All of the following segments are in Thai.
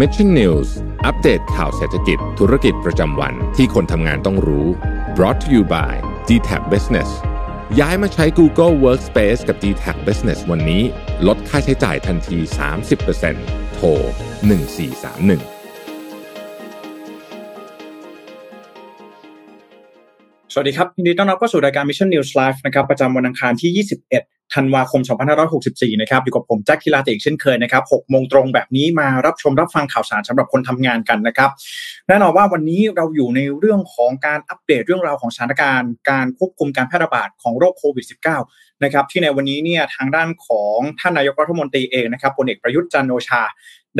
Mission News อัปเดตข่าวเศรษฐกิจธุรกิจประจำวันที่คนทำงานต้องรู้ brought to you by d t a c Business ย้ายมาใช้ Google Workspace กับ d t a c Business วันนี้ ลดค่าใช้จ่ายทันที 30%โทร 1431สวัสดีครับยินดีต้อนรับเข้าสู่รายการ Mission News Live นะครับประจำวันอังคารที่ 21 ธันวาคม 2564 นะครับ อยู่กับผมแจ็คทิลาเตกเช่นเคยนะครับ6โมงตรงแบบนี้มารับชมรับฟังข่าวสารสำหรับคนทำงานกันนะครับ แน่นอนว่าวันนี้เราอยู่ในเรื่องของการอัปเดตเรื่องราวของสถานการณ์ การควบคุมการแพร่ระบาดของโรคโควิด -19 นะครับที่ในวันนี้เนี่ยทางด้านของท่านนายกรัฐมนตรีเองนะครับพลเอกประยุทธ์จันโอชา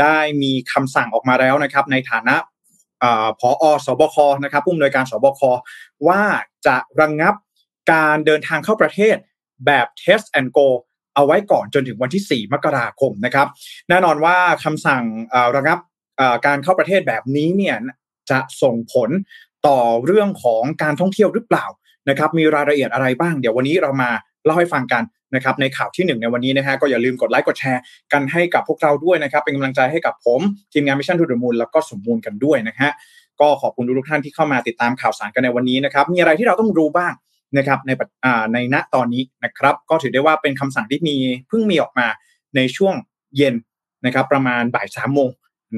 ได้มีคำสั่งออกมาแล้วนะครับในฐานะผอสบคนะครับผู้อำนวยการสบคว่าจะระงับการเดินทางเข้าประเทศ แบบ Test and Go เอาไว้ก่อนจนถึงวันที่ 4 มกราคมนะครับ แน่นอนว่าคำสั่งระงับการเข้าประเทศแบบนี้เนี่ยจะส่งผลต่อเรื่องของการท่องเที่ยวหรือเปล่านะครับ มีรายละเอียดอะไรบ้าง เดี๋ยววันนี้เรามาเล่าให้ฟังกันนะครับในข่าวที่ 1 ในวันนี้นะฮะก็อย่าลืมกดไลค์กดแชร์กันให้กับพวกเราด้วยนะครับ เป็นกำลังใจให้กับผม ทีมงาน Mission To The Moon แล้วก็สมมูลกันด้วยนะฮะก็ขอบคุณทุกท่านที่เข้ามาติดตามข่าวสารกันในวันนี้นะครับ มีอะไรที่เราต้องรู้บ้าง นะครับในในณตอนนี้นะครับก็ถือได้ว่าเป็นคำสั่งที่มีเพิ่งมีออกมาในช่วงเย็นนะครับประมาณบ่ายสามโมง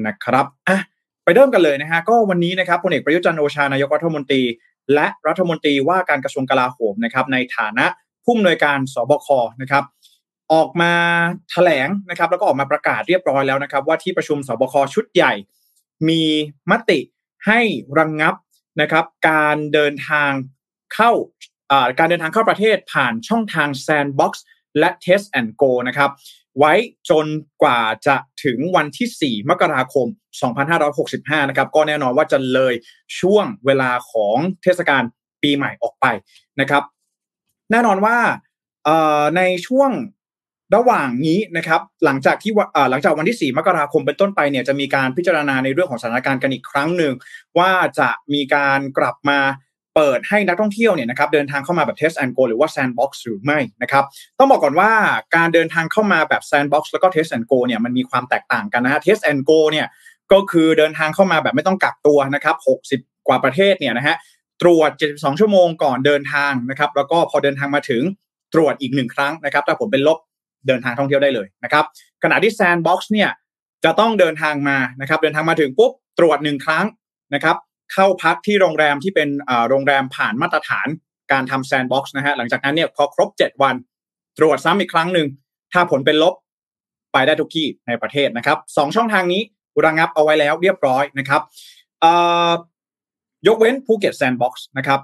นะครับอะไปเริ่มกันเลยนะฮะก็วันนี้นะครับพลเอกประยุจันโอชานายกรัฐมนตรี และรัฐมนตรีว่าการกระทรวงกลาโหมนะครับในฐานะผู้อำนวยการสบคนะครับออกมาแถลงนะครับแล้วก็ออกมาประกาศเรียบร้อยแล้วนะครับ ว่าที่ประชุมสบคชุดใหญ่ มีมติให้รังงับนะครับการเดินทางเข้า การเดินทางเข้าประเทศผ่านช่องทาง Sandbox และ Test and Go นะครับไว้จนกว่าจะถึงวันที่ 4 มกราคม 2565 นะครับ ก็แน่นอนว่าจะเลยช่วงเวลาของเทศกาลปีใหม่ออกไปนะครับ แน่นอนว่าในช่วงระหว่างนี้นะครับ หลังจากที่หลังจากวันที่ 4 มกราคมเป็นต้นไปเนี่ยจะมีการพิจารณาในเรื่องของสถานการณ์กันอีกครั้งหนึ่งว่าจะมีการกลับมา เปิดให้นักท่องเที่ยวเนี่ยนะครับเดินทางเข้ามาแบบ Test and Go หรือว่า Sandbox หรือไม่นะครับต้องบอกก่อนว่าการเดินทางเข้ามาแบบ Sandbox แล้วก็ Test and Go เนี่ยมันมีความแตกต่างกันนะฮะ Test and Go เนี่ยก็คือเดินทางเข้ามาแบบไม่ต้องกักตัวนะครับ60 กว่าประเทศเนี่ยนะฮะตรวจ 72 ชั่วโมงก่อนเดินทางนะครับแล้วก็พอเดินทางมาถึงตรวจอีกหนึ่งครั้งนะครับถ้าผลเป็นลบเดินทางท่องเที่ยวได้เลยนะครับขณะที่ Sandbox เนี่ยจะต้องเดินทางมานะครับเดินทางมาถึงปุ๊บตรวจหนึ่งครั้งนะครับ เข้าพักที่โรงแรมที่เป็นโรงแรมผ่านมาตรฐานการทำ sandbox นะฮะหลังจากนั้นเนี่ยพอครบ 7 วัน ตรวจซ้ำอีกครั้งหนึ่งถ้าผลเป็นลบไปได้ทุกที่ในประเทศนะครับสองช่องทางนี้ระงับเอาไว้แล้วเรียบร้อยนะครับยกเว้นภูเก็ต Sandbox นะครับ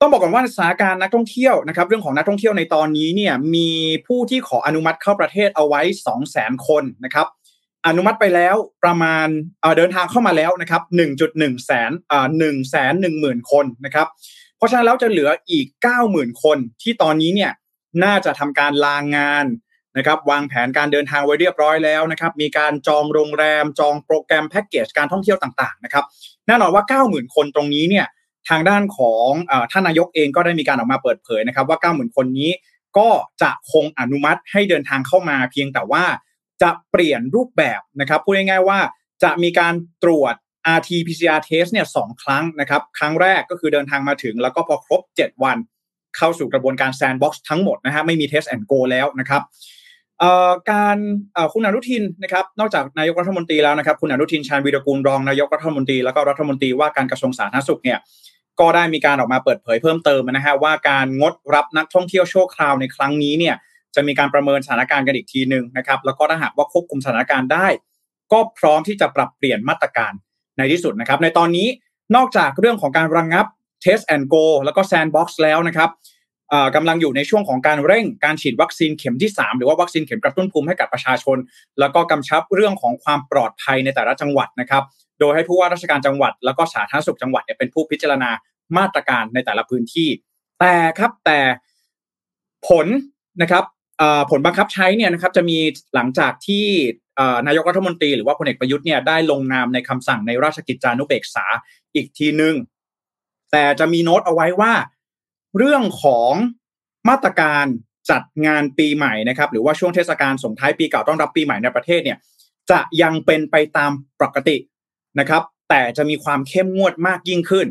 ต้องบอกก่อนว่าสถานการณ์นักท่องเที่ยวนะครับ เรื่องของนักท่องเที่ยวในตอนนี้เนี่ยมีผู้ที่ขออนุมัติเข้าประเทศเอาไว้ 2 0 0 0 0 0 คนนะครับ อนุมัติไปแล้วประมาณเดินทางเข้ามาแล้วนะครับ1.1แสนอ่า1แสน1หมื่นคนนะครับเพราะฉะนั้นแล้วจะเหลืออีก 90,000 คนที่ตอนนี้เนี่ยน่าจะทำการลางงานนะครับวางแผนการเดินทางไว้เรียบร้อยแล้วนะครับมีการจองโรงแรมจองโปรแกรมแพ็กเกจการท่องเที่ยวต่างๆนะครับแน่นอนว่า 90,000 คนตรงนี้เนี่ยทางด้านของท่านนายกเองก็ได้มีการออกมาเปิดเผยนะครับว่า 90,000 คนนี้ก็จะคงอนุมัติให้เดินทางเข้ามาเพียงแต่ว่า จะเปลี่ยนรูปแบบนะครับพูดง่ายๆว่าจะมีการตรวจ RT-PCR test เนี่ยสองครั้งนะครับ ครั้งแรกก็คือเดินทางมาถึง แล้วก็พอครบ 7 วัน เข้าสู่กระบวนการ sandbox ทั้งหมดนะฮะไม่มี Test and Go แล้วนะครับการคุณอนุทินนะครับนอกจากนายกรัฐมนตรีแล้วนะครับ คุณอนุทินชาญวีรกูลรองนายกรัฐมนตรีแล้วก็รัฐมนตรีว่าการกระทรวงสาธารณสุขเนี่ยก็ได้มีการออกมาเปิดเผยเพิ่มเติมนะฮะว่าการงดรับนักท่องเที่ยวชั่วคราวในครั้งนี้เนี่ย จะมีการประเมินสถานการณ์กันอีกทีหนึ่งนะครับแล้วก็ถ้าหากว่าควบคุมสถานการณ์ได้ ก็พร้อมที่จะปรับเปลี่ยนมาตรการในที่สุดนะครับ ในตอนนี้นอกจากเรื่องของการระงงับ Test and Go แล้วก็ Sandbox แล้วนะครับกำลังอยู่ในช่วงของการเร่งการฉีดวัคซีนเข็มที่ 3 หรือว่าวัคซีนเข็มกระตุ้นภูมิให้กับประชาชน แล้วก็กำชับเรื่องของความปลอดภัยในแต่ละจังหวัดนะครับ โดยให้ผู้ว่าราชการจังหวัด แล้วก็สาธารณสุขจังหวัดเนี่ยเป็นผู้พิจารณามาตรการในแต่ละพื้นที่ แต่ครับแต่ผลนะครับ ผลบังคับใช้เนี่ยนะครับจะมีหลังจากที่นายกรัฐมนตรีหรือว่าพลเอกประยุทธ์เนี่ยได้ลงนามในคำสั่งในราชกิจจานุเบกษาอีกทีหนึ่งแต่จะมีโน้ตเอาไว้ว่า เรื่องของมาตรการจัดงานปีใหม่นะครับ หรือว่าช่วงเทศกาลส่งท้ายปีเก่าต้อนรับปีใหม่ในประเทศเนี่ย จะยังเป็นไปตามปกตินะครับ แต่จะมีความเข้มงวดมากยิ่งขึ้น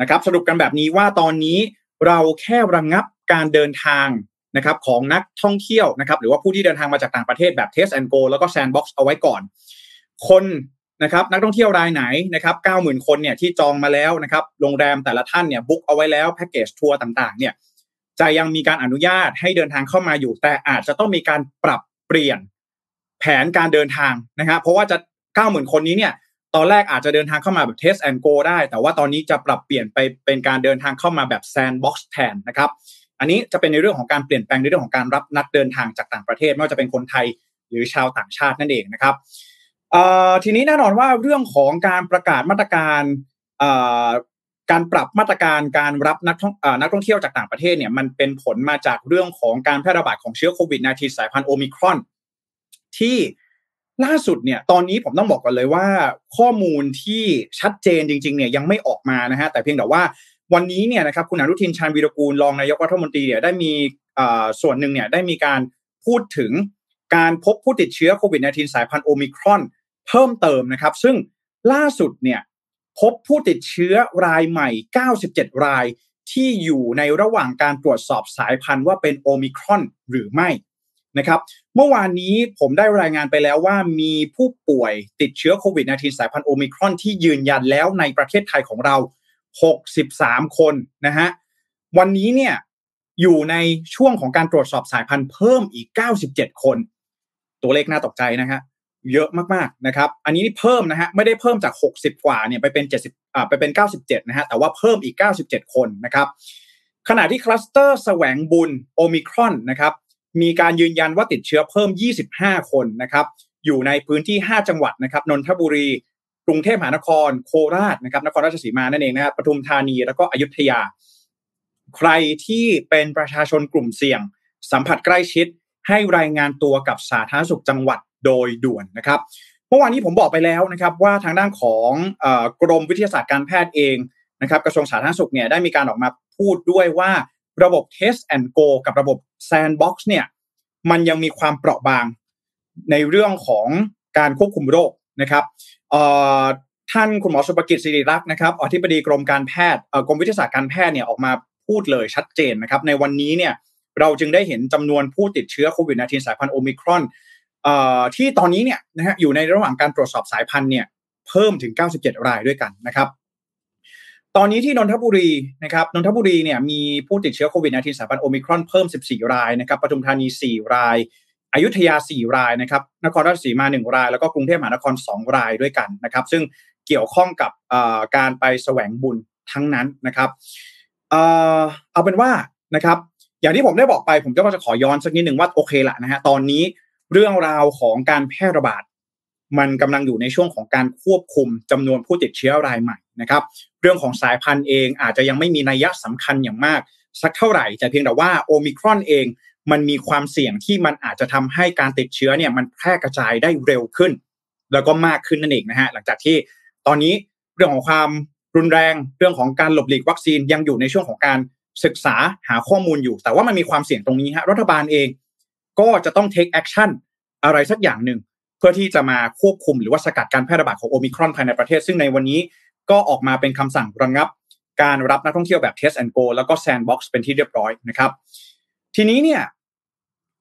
นะครับ สรุปกันแบบนี้ว่าตอนนี้เราแค่ระงงับการเดินทาง นะครับของนักท่องเที่ยวนะครับหรือว่าผู้ที่เดินทางมาจากต่างประเทศแบบ Test and Go แล้วก็ Sandbox เอาไว้ก่อน คนนะครับนักท่องเที่ยวรายไหนนะครับ90,000 คนเนี่ยที่จองมาแล้วนะครับโรงแรมแต่ละท่านเนี่ยบุ๊กเอาไว้แล้วแพ็กเกจทัวร์ต่างๆเนี่ยจะยังมีการอนุญาตให้เดินทางเข้ามาอยู่ แต่อาจจะต้องมีการปรับเปลี่ยนแผนการเดินทางนะครับเพราะว่าจะ 90,000 คนนี้เนี่ยตอนแรกอาจจะเดินทางเข้ามาแบบ Test and Go ได้ แต่ว่าตอนนี้จะปรับเปลี่ยนไปเป็นการเดินทางเข้ามาแบบ Sandbox แทนนะครับ อันนี้จะเป็นในเรื่องของการเปลี่ยนแปลงในเรื่องของการรับนักเดินทางจากต่างประเทศไม่ว่าจะเป็นคนไทยหรือชาวต่างชาตินั่นเองนะครับทีนี้แน่นอนว่าเรื่องของการประกาศมาตรการการปรับมาตรการการรับนักท่องนักท่องเที่ยวจากต่างประเทศเนี่ยมันเป็นผลมาจากเรื่องของการแพร่ระบาดของเชื้อโควิด -19 สายพันธุ์โอมิครอน ที่ล่าสุดเนี่ยตอนนี้ผมต้องบอกก่อนเลยว่า ข้อมูลที่ชัดเจนจริงๆเนี่ยยังไม่ออกมานะฮะแต่เพียงแต่ว่า วันนี้เนี่ยนะครับคุณอนุทินชาญวีรกูลรองนายกรัฐมนตรีเนี่ยได้มีส่วนหนึ่งเนี่ยได้มีการพูดถึงการพบผู้ติดเชื้อโควิด -19 สายพันธุ์โอมิครอน เพิ่มเติมนะครับ ซึ่งล่าสุดเนี่ยพบผู้ติดเชื้อรายใหม่ 97 รายที่อยู่ในระหว่างการตรวจสอบสายพันธุ์ว่าเป็นโอมิครอนหรือไม่นะครับ เมื่อวานนี้ผมได้รายงานไปแล้วว่ามีผู้ป่วยติดเชื้อโควิด -19 สายพันธุ์โอมิครอนที่ยืนยันแล้วในประเทศไทยของเรา 63 คนนะฮะวันนี้เนี่ยอยู่ในช่วงของการตรวจสอบสายพันธุ์เพิ่มอีก 97 คน ตัวเลขน่าตกใจนะฮะเยอะมากๆนะครับ อันนี้นี่เพิ่มนะฮะไม่ได้เพิ่มจาก 60 กว่าเนี่ยไปเป็น 70อ่าไปเป็น 97 นะฮะแต่ว่าเพิ่มอีก 97 คนนะครับขณะที่คลัสเตอร์แสวงบุญโอมิครอนนะครับมีการยืนยันว่าติดเชื้อเพิ่ม 25 คนนะครับอยู่ในพื้นที่ 5 จังหวัดนะครับนนทบุรี กรุงเทพมหานครโคราชนะครับนครราชสีมานั่นเองนะครับปทุมธานีแล้วก็อยุธยา ใครที่เป็นประชาชนกลุ่มเสี่ยง สัมผัสใกล้ชิด ให้รายงานตัวกับสาธารณสุขจังหวัดโดยด่วนนะครับเมื่อวานนี้ผมบอกไปแล้วนะครับว่าทางด้านของกรมวิทยาศาสตร์การแพทย์เองนะครับกระทรวงสาธารณสุขเนี่ยได้มีการออกมาพูดด้วยว่าระบบ Test and Go กับระบบ Sandbox เนี่ยมันยังมีความเปราะบางในเรื่องของการควบคุมโรคนะครับ ท่านคุณหมอสุภกิจศิริรักษ์นะครับอธิบดีกรมการแพทย์กรมวิทยาศาสตร์การแพทย์เนี่ยออกมาพูดเลยชัดเจนนะครับ ในวันนี้เนี่ยเราจึงได้เห็นจำนวนผู้ติดเชื้อโควิด -19 สายพันธุ์โอมิครอนที่ตอนนี้เนี่ยนะฮะอยู่ในระหว่างการตรวจสอบสายพันธุ์เนี่ยเพิ่มถึง 97 รายด้วยกันนะครับตอนนี้ที่นนทบุรีนะครับนนทบุรีเนี่ยมีผู้ติดเชื้อโควิด -19 สายพันธุ์โอมิครอนเพิ่ม 14 รายนะครับปทุมธานี 4 ราย อยุธยา 4 รายนะครับนครราชสีมา 1 ราย แล้วก็กรุงเทพมหานคร 2 รายด้วยกันนะครับ ซึ่งเกี่ยวข้องกับการไปแสวงบุญทั้งนั้นนะครับเอาเป็นว่านะครับอย่างที่ผมได้บอกไปผมก็จะขอย้อนสักนิดหนึ่งว่าโอเคละนะฮะตอนนี้เรื่องราวของการแพร่ระบาด มันกำลังอยู่ในช่วงของการควบคุมจำนวนผู้ติดเชื้อรายใหม่นะครับ เรื่องของสายพันธุ์เองอาจจะยังไม่มีนัยยะสำคัญอย่างมาก สักเท่าไหร่แต่เพียงแต่ว่าโอมิครอนเอง มันมีความเสี่ยงที่มันอาจจะทำให้การติดเชื้อเนี่ยมันแพร่กระจายได้เร็วขึ้น แล้วก็มากขึ้นนั่นเองนะฮะหลังจากที่ตอนนี้เรื่องของความรุนแรงเรื่องของการหลบหลีกวัคซีนยังอยู่ในช่วงของการศึกษาหาข้อมูลอยู่ แต่ว่ามันมีความเสี่ยงตรงนี้ฮะรัฐบาลเองก็จะต้อง take action อะไรสักอย่างหนึ่ง เพื่อที่จะมาควบคุมหรือว่าสกัดการแพร่ระบาดของโอมิครอนภายในประเทศ ซึ่งในวันนี้ก็ออกมาเป็นคำสั่งระงงับ การรับนักท่องเที่ยวแบบ Test and Go แล้วก็ Sandbox เป็นที่เรียบร้อยนะครับ ทีนี้เนี่ย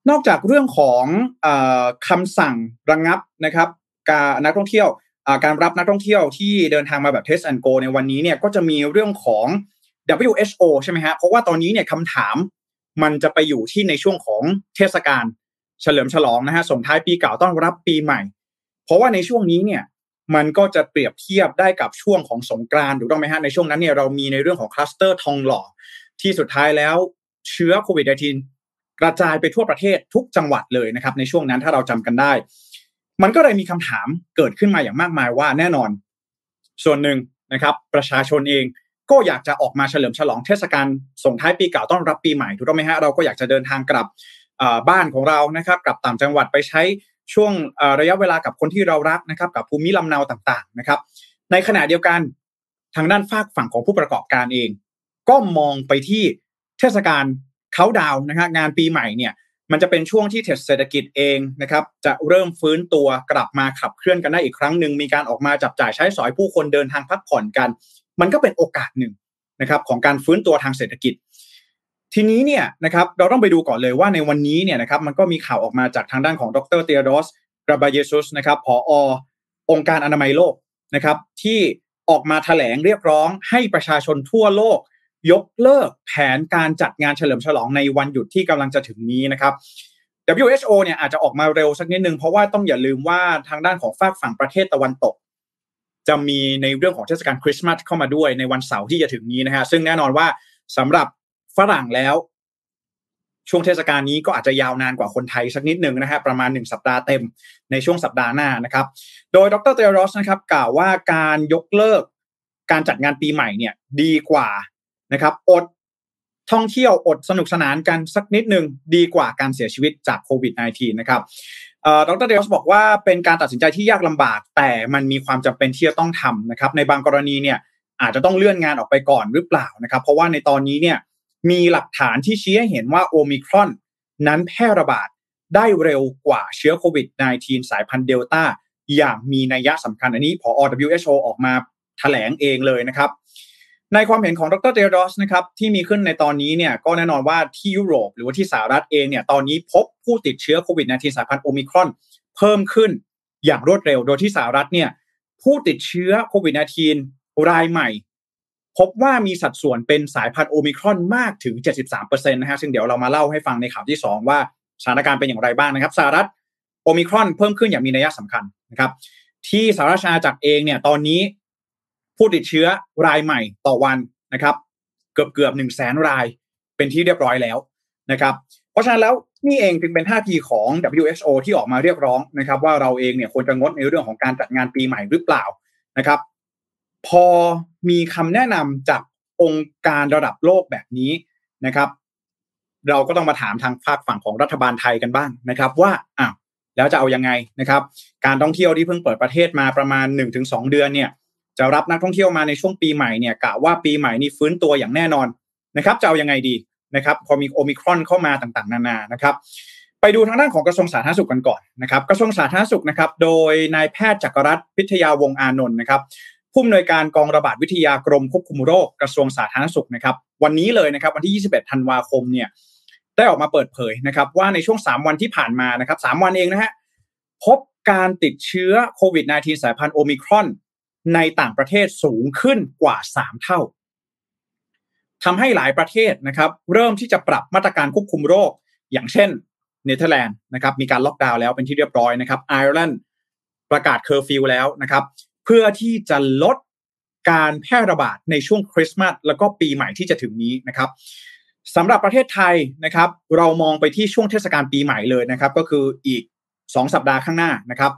นอกจากเรื่องของอคำสั่งระงงับนะครับ การนักท่องเที่ยวการรับนักท่องเที่ยวที่เดินทางมาแบบ Test and Go ในวันนี้เนี่ยก็จะมีเรื่องของ WHO ใช่ไหมฮะเพราะว่าตอนนี้เนี่ยคำถามมันจะไปอยู่ที่ในช่วงของเทศกาลเฉลิมฉลองนะฮะส่งท้ายปีเก่าต้อนรับปีใหม่ เพราะว่าในช่วงนี้เนี่ยมันก็จะเปรียบเทียบได้กับช่วงของสงกรานต์ถูกต้องไหมฮะในช่วงนั้นเนี่ยเรามีในเรื่องของคลัสเตอร์ทองหล่อที่สุดท้ายแล้วเชื้อโควิด -19 กระจายไปทั่วประเทศทุกจังหวัดเลยนะครับ ในช่วงนั้นถ้าเราจำกันได้ มันก็เลยมีคำถามเกิดขึ้นมาอย่างมากมายว่าแน่นอน ส่วนหนึ่งนะครับ ประชาชนเองก็อยากจะออกมาเฉลิมฉลองเทศกาลส่งท้ายปีเก่าต้อนรับปีใหม่ถูกต้องไหมฮะเราก็อยากจะเดินทางกลับบ้านของเรานะครับ กลับต่างจังหวัดไปใช้ช่วงระยะเวลากับคนที่เรารักนะครับ กับภูมิลำเนาต่างๆนะครับ ในขณะเดียวกันทางด้านฝากฝั่งของผู้ประกอบการเอง ก็มองไปที่เทศกาล เขาดาวนะฮะงานปีใหม่เนี่ยมันจะเป็นช่วงที่เศรษฐกิจเองนะครับจะเริ่มฟื้นตัวกลับมาขับเคลื่อนกันได้อีกครั้งหนึ่งมีการออกมาจับจ่ายใช้สอยผู้คนเดินทางพักผ่อนกัน มันก็เป็นโอกาสหนึ่งนะครับของการฟื้นตัวทางเศรษฐกิจ ทีนี้เนี่ยนะครับเราต้องไปดูก่อนเลยว่าในวันนี้เนี่ยนะครับมันก็มีข่าวออกมาจากทางด้านของดรเตียดอสกราบาเยซุสนะครับผอองค์การอนามัยโลกนะครับที่ออกมาแถลงเรียกร้องให้ประชาชนทั่วโลก ยกเลิกแผนการจัดงานเฉลิมฉลองในวันหยุดที่กำลังจะถึงนี้นะครับ WHO เนี่ยอาจจะออกมาเร็วสักนิดนึง เพราะว่าต้องอย่าลืมว่าทางด้านของฝากฝั่งประเทศตะวันตก จะมีในเรื่องของเทศกาลคริสต์มาสเข้ามาด้วยในวันเสาร์ที่จะถึงนี้นะฮะซึ่งแน่นอนว่าสำหรับฝรั่งแล้ว ช่วงเทศกาลนี้ก็อาจจะยาวนานกว่าคนไทยสักนิดหนึ่งนะฮะประมาณหนึ่งสัปดาห์เต็มในช่วงสัปดาห์หน้านะครับ โดยดรเตอรอสนะครับ กล่าวว่าการยกเลิกการจัดงานปีใหม่เนี่ยดีกว่า นะครับอดท่องเที่ยวอดสนุกสนานกันสักนิดหนึ่งดีกว่าการเสียชีวิตจากโควิด -19 นะครับดรเดลส์บอกว่าเป็นการตัดสินใจที่ยากลำบาก แต่มันมีความจำเป็นที่จะต้องทำนะครับ ในบางกรณีเนี่ยอาจจะต้องเลื่อนงานออกไปก่อนหรือเปล่านะครับ เพราะว่าในตอนนี้เนี่ยมีหลักฐานที่ชี้ให้เห็นว่าโอมิครอนนั้นแพร่ระบาดได้เร็วกว่าเชื้อโควิด -19 สายพันธุ์เดลต้าอย่างมีนัยสำคัญอันนี้พอ WHO ออกมาแถลงเองเลยนะครับ ในความเห็นของดร.เทดรอสนะครับที่มีขึ้นในตอนนี้เนี่ยก็แน่นอนว่าที่ยุโรป หรือว่าที่สหรัฐเองเนี่ยตอนนี้พบผู้ติดเชื้อโควิด -19 สายพันธุ์โอมิครอน เพิ่มขึ้นอย่างรวดเร็ว โดยที่สหรัฐเนี่ยผู้ติดเชื้อโควิด -19 รายใหม่ พบว่ามีสัดส่วนเป็นสายพันธุ์โอมิครอนมากถึง 73%นะฮะซึ่งเดี๋ยวเรามาเล่าให้ฟังในข่าวที่ 2 ว่าสถานการณ์เป็นอย่างไรบ้างนะครับสหรัฐโอมิครอนเพิ่มขึ้นอย่างมีนัยสำคัญนะครับที่สหรัฐอาณาจักรเองเนี่ยตอนนี้ ผู้ติดเชื้อรายใหม่ต่อวันนะครับ เกือบเกือบหนึ่งแสนรายเป็นที่เรียบร้อยแล้วนะครับ เพราะฉะนั้นแล้วนี่เองจึงเป็นท่าทีของ WHO ที่ออกมาเรียกร้องนะครับ ว่าเราเองเนี่ยควรจะงดในเรื่องของการจัดงานปีใหม่หรือเปล่านะครับ พอมีคำแนะนำจากองค์การระดับโลกแบบนี้นะครับ เราก็ต้องมาถามทางภาคฝั่งของรัฐบาลไทยกันบ้างนะครับ ว่าอ้าวแล้วจะเอายังไงนะครับ การท่องเที่ยวที่เพิ่งเปิดประเทศมาประมาณ 1-2 เดือนเนี่ย จะรับนักท่องเที่ยวมาในช่วงปีใหม่เนี่ยกะว่าปีใหม่นี้ฟื้นตัวอย่างแน่นอนนะครับจะเอายังไงดีนะครับพอมีโอมิครอนเข้ามาต่างๆ นานานะครับไปดูทางด้านของกระทรวงสาธารณสุขกันก่อนนะครับกระทรวงสาธารณสุขนะครับโดยนายแพทย์จักรรัตน์พิทยาวงอานนท์นะครับผู้อำนวยการกองระบาดวิทยากรมควบคุมโรคกระทรวงสาธารณสุขนะครับวันนี้เลยนะครับวันที่ 21 ธันวาคมเนี่ยได้ออกมาเปิดเผยนะครับว่าในช่วง 3 วันที่ผ่านมานะครับ3วันเองนะฮะพบการติดเชื้อโควิด -19 สายพันธุ์โอมิครอน ในต่างประเทศสูงขึ้นกว่า 3 เท่าทำให้หลายประเทศนะครับ เริ่มที่จะปรับมาตรการควบคุมโรค อย่างเช่นเนเธอร์แลนด์นะครับมีการล็อกดาวน์แล้วเป็นที่เรียบร้อยนะครับไอร์แลนด์ประกาศเคอร์ฟิวแล้วนะครับ เพื่อที่จะลดการแพร่ระบาดในช่วงคริสต์มาสแล้วก็ปีใหม่ที่จะถึงนี้นะครับสำหรับประเทศไทยนะครับ เรามองไปที่ช่วงเทศกาลปีใหม่เลยนะครับ ก็คืออีก 2 สัปดาห์ข้างหน้านะครับ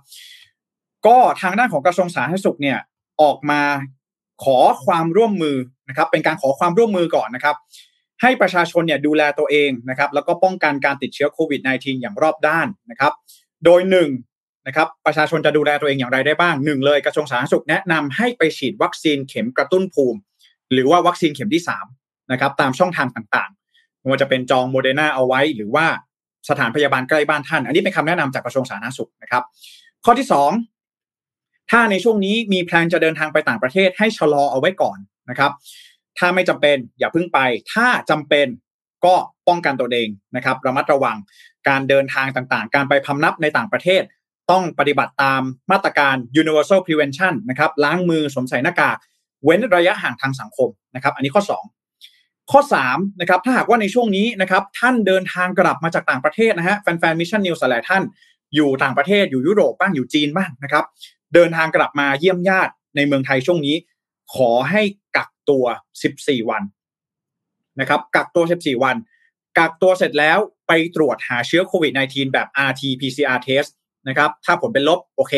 ก็ทางด้านของกระทรวงสาธารณสุขเนี่ย ออกมาขอความร่วมมือนะครับ เป็นการขอความร่วมมือก่อนนะครับ ให้ประชาชนเนี่ยดูแลตัวเองนะครับ แล้วก็ป้องกันการติดเชื้อโควิด -19 อย่างรอบด้านนะครับ โดยหนึ่งนะครับประชาชนจะดูแลตัวเองอย่างไรได้บ้างหนึ่งเลยกระทรวงสาธารณสุขแนะนำให้ไปฉีดวัคซีนเข็มกระตุ้นภูมิ หรือว่าวัคซีนเข็มที่3นะครับตามช่องทางต่างๆไม่ว่าจะเป็นจองโมเดอร์นาเอาไว้ หรือว่าสถานพยาบาลใกล้บ้านท่าน อันนี้เป็นคำแนะนำจากกระทรวงสาธารณสุขนะครับ ข้อที่ 2 ถ้าในช่วงนี้มี plan จะเดินทางไปต่างประเทศให้ชะลอเอาไว้ก่อนนะครับ ถ้าไม่จำเป็นอย่าเพิ่งไป ถ้าจำเป็นก็ป้องกันตัวเองนะครับ ระมัดระวังการเดินทางต่างๆ การไปพำนักในต่างประเทศ ต้องปฏิบัติตามมาตรการ universal prevention นะครับ ล้างมือสวมใส่หน้ากากเว้นระยะห่างทางสังคมนะครับ อันนี้ข้อ 2 ข้อ3นะครับถ้าหากว่าในช่วงนี้นะครับ ท่านเดินทางกลับมาจากต่างประเทศนะฮะแฟนๆ Mission News หลายท่านอยู่ต่างประเทศอยู่ยุโรปบ้างอยู่จีนบ้างนะครับ เดินทางกลับมาเยี่ยมญาติในเมืองไทยช่วงนี้ ขอให้กักตัว 14 วันนะครับกักตัว 14 วัน กักตัวเสร็จแล้วไปตรวจหาเชื้อโควิด -19 แบบ RT-PCR test นะครับถ้าผลเป็นลบโอเค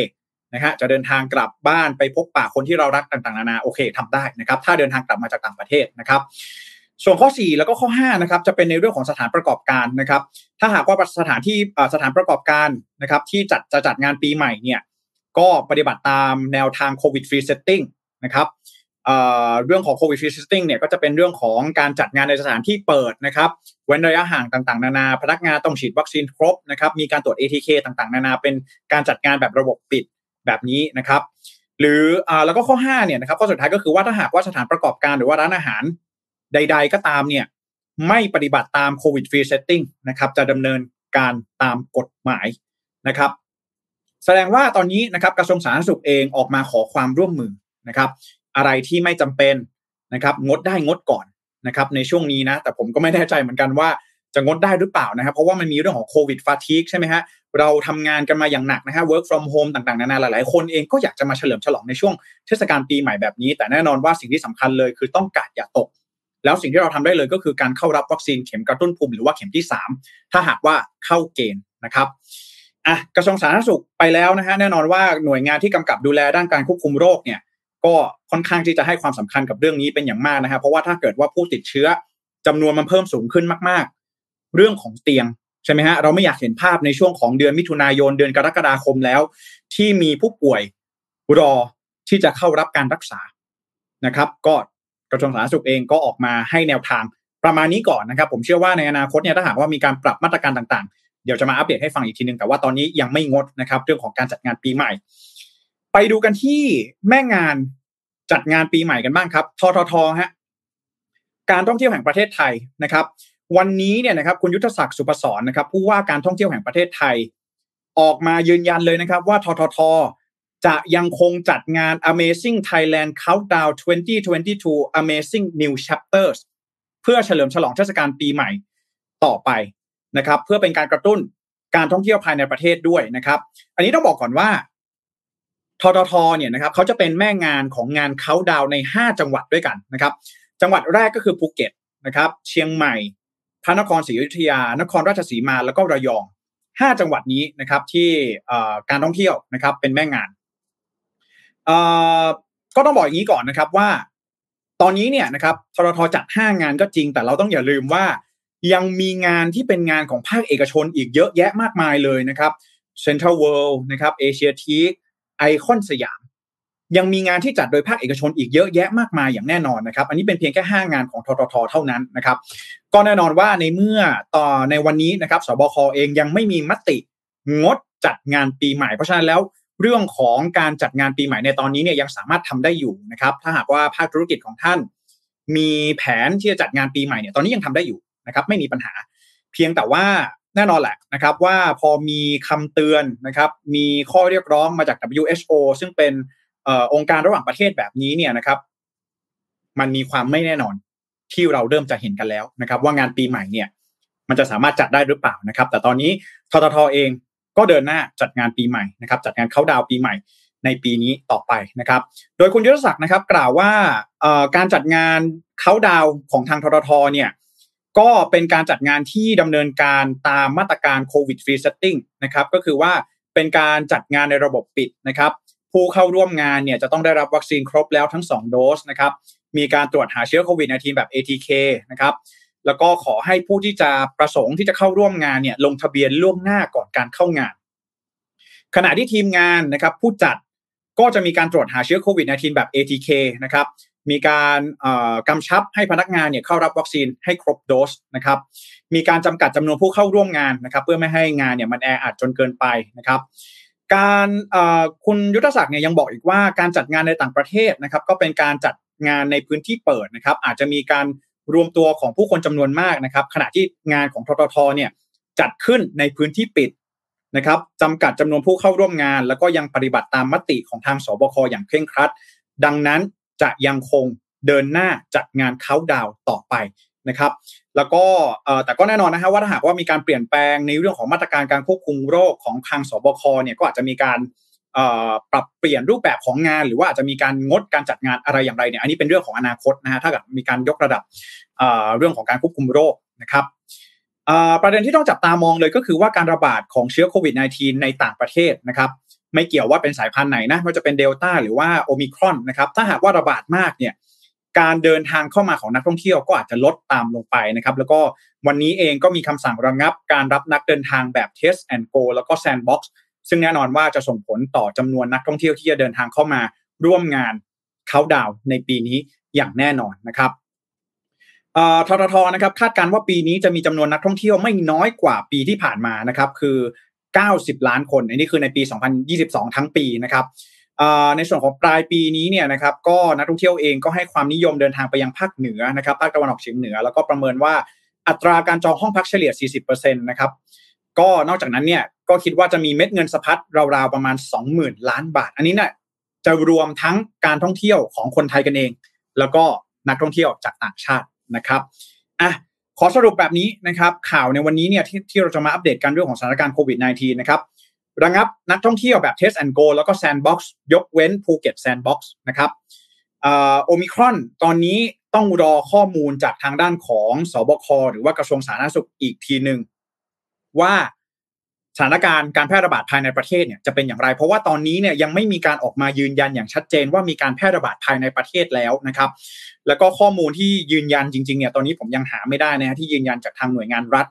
นะฮะจะเดินทางกลับบ้านไปพบปะคนที่เรารักต่างๆนานาโอเคทำได้นะครับ ถ้าเดินทางกลับมาจากต่างประเทศนะครับ ส่วนข้อ 4 แล้วก็ข้อ5นะครับจะเป็นในเรื่องของสถานประกอบการนะครับ ถ้าหากว่าสถานที่สถานประกอบการนะครับที่จัดจะจัดงานปีใหม่เนี่ย ก็ปฏิบัติตามแนวทาง COVID Free Setting นะครับเรื่องของ COVID Free Setting เนี่ยก็จะเป็นเรื่องของการจัดงานในสถานที่เปิดนะครับเว้นระยะห่างต่างๆ นานา พนักงานต้องฉีดวัคซีนครบนะครับมีการตรวจ ATK ต่างๆ นานา เป็นการจัดงานแบบระบบปิดแบบนี้นะครับหรืออแล้วก็ข้อ5เนี่ยนะครับข้อสุดท้ายก็คือว่าถ้าหากว่าสถานประกอบการหรือว่าร้านอาหารใด ๆ ก็ตามเนี่ยไม่ปฏิบัติตาม COVID Free Setting นะครับจะดำเนินการตามกฎหมายนะครับ แสดงว่าตอนนี้นะครับกระทรวงสาธารณสุขเองออกมาขอความร่วมมือนะครับอะไรที่ไม่จำเป็นนะครับงดได้งดก่อนนะครับในช่วงนี้นะแต่ผมก็ไม่แน่ใจเหมือนกันว่าจะงดได้หรือเปล่านะครับ เพราะว่ามันมีเรื่องของโควิดฟาทีกใช่ไหมฮะเราทำงานกันมาอย่างหนักนะฮะ work from home ต่างๆ นานาหลายๆ คนเองก็อยากจะมาเฉลิมฉลองในช่วงเทศกาลปีใหม่แบบนี้ แต่แน่นอนว่าสิ่งที่สำคัญเลยคือต้องกาดอย่าตก แล้วสิ่งที่เราทำได้เลยก็คือการเข้ารับวัคซีนเข็มกระตุ้นภูมิหรือว่าเข็มที่ 3 ถ้าหากว่าเข้าเกณฑ์นะครับ อะกระทรวงสาธารณสุขไปแล้วนะฮะแน่นอนว่าหน่วยงานที่กำกับดูแลด้านการควบคุมโรคเนี่ยก็ค่อนข้างที่จะให้ความสำคัญกับเรื่องนี้เป็นอย่างมากนะฮะเพราะว่าถ้าเกิดว่าผู้ติดเชื้อจำนวนมันเพิ่มสูงขึ้นมาก ๆ เรื่องของเตียงใช่ไหมฮะเราไม่อยากเห็นภาพในช่วงของเดือนมิถุนายนเดือนกรกฎาคมแล้ว ที่มีผู้ป่วยรอที่จะเข้ารับการรักษานะครับ ก็กระทรวงสาธารณสุขเองก็ออกมาให้แนวทางประมาณนี้ก่อนนะครับ ผมเชื่อว่าในอนาคตเนี่ยถ้าหากว่ามีการปรับมาตรการต่างๆ เดี๋ยวจะมาอัปเดตให้ฟังอีกทีนึงแต่ว่าตอนนี้ยังไม่งดนะครับเรื่องของการจัดงานปีใหม่ ไปดูกันที่แม่งานจัดงานปีใหม่กันบ้างครับทททฮะการท่องเที่ยวแห่งประเทศไทยนะครับ วันนี้เนี่ยนะครับคุณยุทธศักดิ์สุปสรนะครับ ผู้ว่าการท่องเที่ยวแห่งประเทศไทย ออกมายืนยันเลยนะครับ ว่าทททจะยังคงจัดงาน Amazing Thailand Countdown 2022 Amazing New Chapters เพื่อเฉลิมฉลองเทศกาลปีใหม่ต่อไป นะครับเพื่อเป็นการกระตุ้นการท่องเที่ยวภายในประเทศด้วยนะครับ อันนี้ต้องบอกก่อนว่าทททเนี่ยนะครับเขาจะเป็นแม่งานของงานเขาดาวใน 5 จังหวัดด้วยกันนะครับ จังหวัดแรกก็คือภูเก็ตนะครับเชียงใหม่ พระนครศรีอยุธยา นครราชสีมาแล้วก็ระยอง 5 จังหวัดนี้นะครับที่การท่องเที่ยวนะครับเป็นแม่งานก็ต้องบอกอย่างนี้ก่อนนะครับว่า ตอนนี้เนี่ยนะครับทรทจัด 5 งานก็จริง แต่เราต้องอย่าลืมว่า ยังมีงานที่เป็นงานของภาคเอกชนอีกเยอะแยะมากมายเลยนะครับเซ็นทรัลเวิลด์นะครับเอเชียทีคไอคอนสยาม ยังมีงานที่จัดโดยภาคเอกชนอีกเยอะแยะมากมายอย่างแน่นอนนะครับ อันนี้เป็นเพียงแค่ 5 งานของทททเท่านั้นนะครับ ก็แน่นอนว่าในเมื่อต่อในวันนี้นะครับสบคเองยังไม่มีมติงดจัดงานปีใหม่ เพราะฉะนั้นแล้วเรื่องของการจัดงานปีใหม่ในตอนนี้เนี่ยยังสามารถทำได้อยู่นะครับ ถ้าหากว่าภาคธุรกิจของท่าน มีแผนที่จะจัดงานปีใหม่เนี่ยตอนนี้ยังทำได้อยู่ นะครับไม่มีปัญหา เพียงแต่ว่าแน่นอนแหละนะครับว่าพอมีคำเตือนนะครับมีข้อเรียกร้องมาจาก WHO ซึ่งเป็นอองค์การระหว่างประเทศแบบนี้เนี่ยนะครับ มันมีความไม่แน่นอนที่เราเริ่มจะเห็นกันแล้วนะครับ ว่างานปีใหม่เนี่ย มันจะสามารถจัดได้หรือเปล่านะครับ แต่ตอนนี้ทททเองก็เดินหน้าจัดงานปีใหม่นะครับ จัดงานเขาดาวปีใหม่ในปีนี้ต่อไปนะครับ โดยคุณยุทธศักดิ์นะครับ กล่าวว่าการจัดงานเขาดาวของทางทททเนี่ย ก็เป็นการจัดงานที่ดำเนินการตามมาตรการ COVID Free Setting นะครับก็คือว่าเป็นการจัดงานในระบบปิดนะครับผู้เข้าร่วมงานเนี่ยจะต้องได้รับวัคซีนครบแล้วทั้ง 2 โดสนะครับมีการตรวจหาเชื้อโควิดในทีแบบ ATK นะครับแล้วก็ขอให้ผู้ที่จะประสงค์ที่จะเข้าร่วมงานเนี่ยลงทะเบียนล่วงหน้าก่อนการเข้างาน ขณะที่ทีมงานนะครับผู้จัดก็จะมีการตรวจหาเชื้อโควิดในทีแบบ ATK นะครับ มีการกำชับให้พนักงานเนี่ยเข้ารับวัคซีนให้ครบโดสนะครับ มีการจำกัดจำนวนผู้เข้าร่วมงานนะครับ เพื่อไม่ให้งานเนี่ยมันแออัดจนเกินไปนะครับ การคุณยุทธศักดิ์เนี่ยยังบอกอีกว่าการจัดงานในต่างประเทศนะครับ ก็เป็นการจัดงานในพื้นที่เปิดนะครับ อาจจะมีการรวมตัวของผู้คนจำนวนมากนะครับ ขณะที่งานของทททเนี่ยจัดขึ้นในพื้นที่ปิดนะครับจำกัดจำนวนผู้เข้าร่วมงาน แล้วก็ยังปฏิบัติตามมติของทางสบคอย่างเคร่งครัด ดังนั้น จะยังคงเดินหน้าจัดงานเขาดาวต่อไปนะครับแล้วก็แต่ก็แน่นอนนะฮะว่าถ้าหากว่ามีการเปลี่ยนแปลงในเรื่องของมาตรการการควบคุมโรคของทางสบคเนี่ยก็อาจจะมีการปรับเปลี่ยนรูปแบบของงาน หรือว่าอาจจะมีการงดการจัดงานอะไรอย่างไรเนี่ยอันนี้เป็นเรื่องของอนาคตนะฮะถ้าเกิดมีการยกระดับเรื่องของการควบคุมโรคนะครับประเด็นที่ต้องจับตามองเลยก็คือว่าการระบาดของเชื้อโควิด -19 ในต่างประเทศนะครับ ไม่เกี่ยวว่าเป็นสายพันธุ์ไหนนะว่าจะเป็นเดลต้าหรือว่าโอมิครอนนะครับถ้าหากว่าระบาดมากเนี่ยการเดินทางเข้ามาของนักท่องเที่ยวก็อาจจะลดตามลงไปนะครับแล้วก็วันนี้เองก็มีคำสั่งระงงับ การรับนักเดินทางแบบ Test and Go แล้วก็ Sandbox ซึ่งแน่นอนว่าจะส่งผลต่อจำนวนนักท่องเที่ยวที่จะเดินทางเข้ามาร่วมงานเขาดาวในปีนี้อย่างแน่นอนนะครับทททนะครับคาดการว่าปีนี้จะมีจำนวนนักท่องเที่ยวไม่น้อยกว่าปีที่ผ่านมานะครับคือ 90 ล้านคน อันนี้คือในปี 2022 ทั้งปีนะครับในส่วนของปลายปีนี้เนี่ยนะครับก็นักท่องเที่ยวเองก็ให้ความนิยมเดินทางไปยังภาคเหนือนะครับภาคตะวันออกเฉียงเหนือ แล้วก็ประเมินว่าอัตราการจองห้องพักเฉลี่ย 40%นะครับก็นอกจากนั้นเนี่ยก็คิดว่าจะมีเม็ดเงินสะพัดราวๆประมาณ 20,000 ล้านบาท อันนี้เนี่ยจะรวมทั้งการท่องเที่ยวของคนไทยกันเอง แล้วก็นักท่องเที่ยวจากต่างชาตินะครับอะ ขอสรุปแบบนี้นะครับข่าวในวันนี้เนี่ยที่ที่เราจะมาอัปเดตกันเรื่องของสถานการณ์โควิด -19 นะครับระงับนักท่องเที่ยวแบบ Test and Go แล้วก็ Sandbox ยกเว้นภูเก็ต Sandbox นะครับโอมิครอนตอนนี้ต้องรอข้อมูลจากทางด้านของสบคหรือว่ากระทรวงสาธารณสุขอีกทีหนึ่งว่า ถานการณ์การแพร่ระบาดภายในประเทศเนี่ยจะเป็นอย่างไร เพราะว่าตอนนี้เนี่ยยังไม่มีการออกมายืนยันอย่างชัดเจนว่ามีการแพร่ระบาดภายในประเทศแล้วนะครับ แล้วก็ข้อมูลที่ยืนยันจริงๆเนี่ยตอนนี้ผมยังหาไม่ได้นะฮะที่ยืนยันจากทางหน่วยงานรัฐ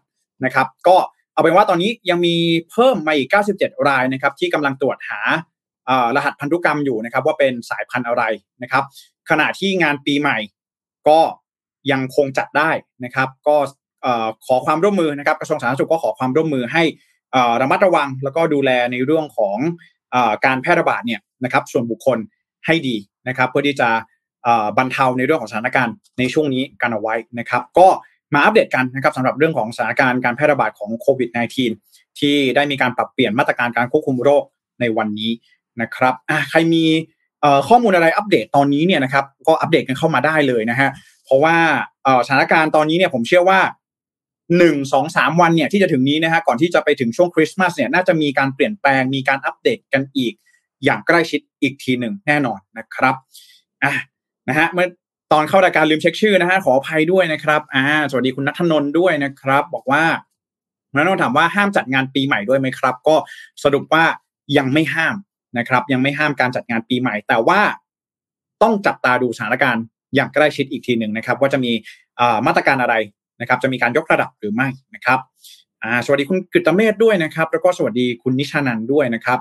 นะครับ ก็เอาเป็นว่าตอนนี้ยังมีเพิ่มมาอีก 97 รายนะครับ ที่กำลังตรวจหารหัสพันธุกรรมอยู่นะครับ ว่าเป็นสายพันธุ์อะไรนะครับ ขณะที่งานปีใหม่ก็ยังคงจัดได้นะครับ ก็ขอความร่วมมือนะครับกระทรวงสาธารณสุขก็ขอความร่วมมือให้ ระมัดระวังแล้วก็ดูแลในเรื่องของการแพร่ระบาดเนี่ยนะครับส่วนบุคคลให้ดีนะครับเพื่อที่จะบรรเทาในเรื่องของสถานการณ์ในช่วงนี้กันเอาไว้นะครับ ก็มาอัปเดตกันนะครับสำหรับเรื่องของสถานการณ์การแพร่ระบาดของโควิด -19 ที่ได้มีการปรับเปลี่ยนมาตรการการควบคุมโรคในวันนี้นะครับใครมีข้อมูลอะไรอัปเดตตอนนี้เนี่ยนะครับก็อัปเดตกันเข้ามาได้เลยนะฮะเพราะว่าสถานการณ์ตอนนี้เนี่ยผมเชื่อว่า หนึ่งสองสามวันเนี่ยที่จะถึงนี้นะฮะก่อนที่จะไปถึงช่วงคริสต์มาสเนี่ยน่าจะมีการเปลี่ยนแปลงมีการอัปเดตกันอีก อย่างใกล้ชิดอีกทีหนึ่งแน่นอนนะครับอะนะฮะเมื่อตอนเข้ารายการลืมเช็คชื่อนะฮะขออภัยด้วยนะครับอ่าสวัสดีคุณนัทนนท์ด้วยนะครับ บอกว่านัทนนท์ถามว่าห้ามจัดงานปีใหม่ด้วยไหมครับ ก็สรุปว่ายังไม่ห้ามนะครับ ยังไม่ห้ามการจัดงานปีใหม่ แต่ว่าต้องจับตาดูสถานการณ์อย่างใกล้ชิดอีกทีหนึ่งนะครับ ว่าจะมีมาตรการอะไร นะครับจะมีการยกระดับหรือไม่นะครับสวัสดีคุณกฤตเมธด้วยนะครับ แล้วก็สวัสดีคุณนิชานันด้วยนะครับ